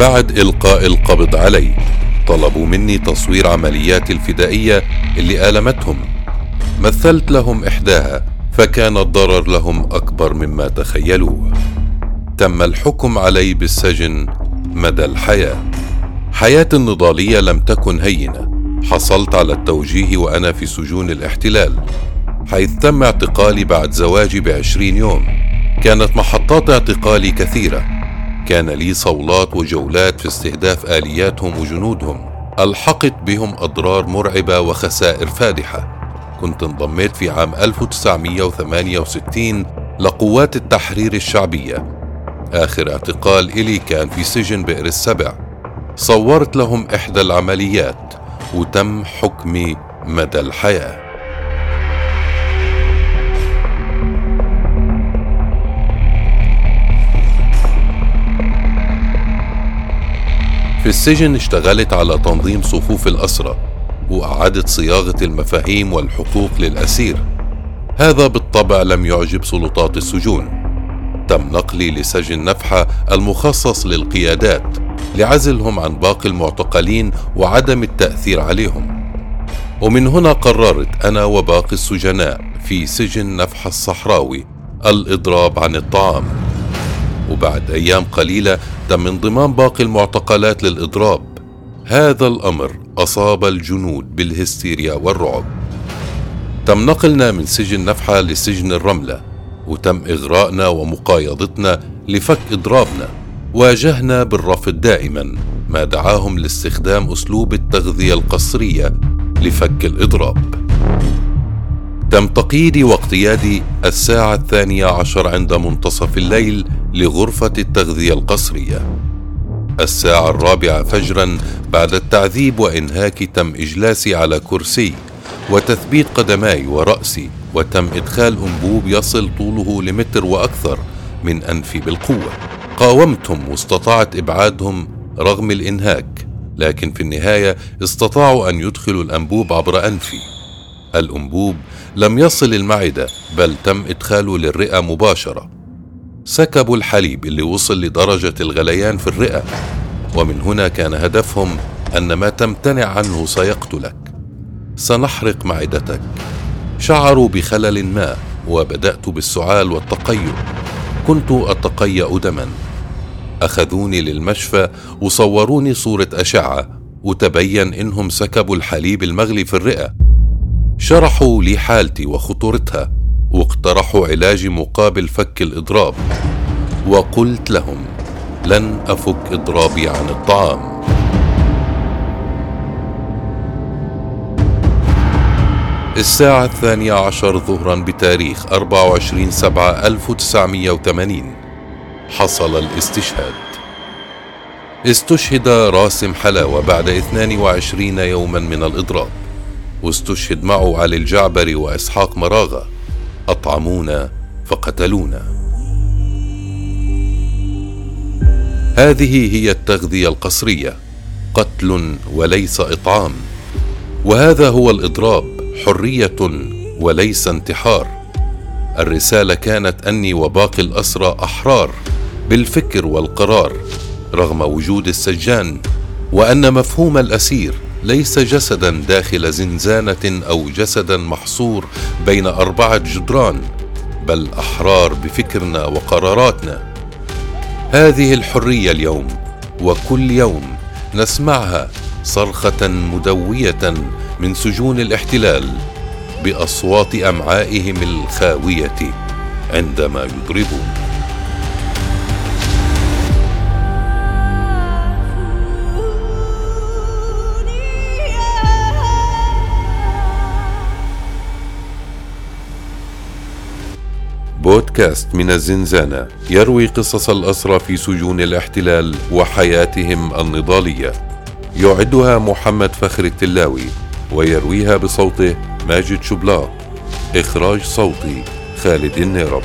بعد إلقاء القبض علي. طلبوا مني تصوير عمليات الفدائية اللي آلمتهم. مثلت لهم إحداها فكان الضرر لهم أكبر مما تخيلوه. تم الحكم علي بالسجن مدى الحياة. حياتي النضالية لم تكن هينة. حصلت على التوجيه وأنا في سجون الاحتلال حيث تم اعتقالي بعد زواجي بعشرين يوم. كانت محطات اعتقالي كثيرة. كان لي صولات وجولات في استهداف آلياتهم وجنودهم. ألحقت بهم أضرار مرعبة وخسائر فادحة. كنت انضميت في عام 1968 لقوات التحرير الشعبية. آخر اعتقال إلي كان في سجن بئر السبع. صورت لهم إحدى العمليات وتم حكمي مدى الحياة. السجن اشتغلت على تنظيم صفوف الأسرى وأعادت صياغة المفاهيم والحقوق للأسير. هذا بالطبع لم يعجب سلطات السجون. تم نقلي لسجن نفحة المخصص للقيادات لعزلهم عن باقي المعتقلين وعدم التأثير عليهم. ومن هنا قررت أنا وباقي السجناء في سجن نفحة الصحراوي الإضراب عن الطعام. وبعد أيام قليلة تم انضمام باقي المعتقلات للإضراب. هذا الأمر أصاب الجنود بالهستيريا والرعب. تم نقلنا من سجن نفحة لسجن الرملة وتم إغراءنا ومقايضتنا لفك إضرابنا. واجهنا بالرفض دائما ما دعاهم لاستخدام أسلوب التغذية القسرية لفك الإضراب. تم تقييدي واقتيادي الساعة الثانية عشر عند منتصف الليل لغرفة التغذية القسرية الساعة الرابعة فجرا بعد التعذيب وإنهاك تم إجلاسي على كرسي وتثبيت قدماي ورأسي وتم إدخال أنبوب يصل طوله لمتر وأكثر من أنفي بالقوة. قاومتهم واستطعت إبعادهم رغم الإنهاك لكن في النهاية استطاعوا أن يدخلوا الأنبوب عبر أنفي. الأنبوب لم يصل المعدة بل تم إدخاله للرئة مباشرة. سكبوا الحليب اللي وصل لدرجة الغليان في الرئة. ومن هنا كان هدفهم أن ما تمتنع عنه سيقتلك. سنحرق معدتك. شعروا بخلل ما وبدأت بالسعال والتقيؤ. كنت أتقيأ دما. أخذوني للمشفى وصوروني صورة أشعة. وتبين إنهم سكبوا الحليب المغلي في الرئة. شرحوا لي حالتي وخطورتها. واقترحوا علاجي مقابل فك الإضراب. وقلت لهم لن أفك إضرابي عن الطعام. الساعة الثانية عشر ظهرا بتاريخ 24 سبعة 1980 حصل الاستشهاد. استشهد راسم حلاوة بعد 22 يوما من الإضراب. واستشهد معه علي الجعبري وإسحاق مراغة. أطعمونا فقتلونا. هذه هي التغذية القسرية قتل وليس إطعام. وهذا هو الإضراب حرية وليس انتحار. الرسالة كانت أني وباقي الأسرى أحرار بالفكر والقرار رغم وجود السجان وأن مفهوم الأسير ليس جسدا داخل زنزانة أو جسدا محصور بين أربعة جدران بل أحرار بفكرنا وقراراتنا. هذه الحرية اليوم وكل يوم نسمعها صرخة مدوية من سجون الاحتلال بأصوات أمعائهم الخاوية عندما يضربون. بودكاست من الزنزانة يروي قصص الأسرى في سجون الاحتلال وحياتهم النضالية. يعدها محمد فخر التلاوي ويرويها بصوته ماجد شبلاط. إخراج صوتي خالد النيرب.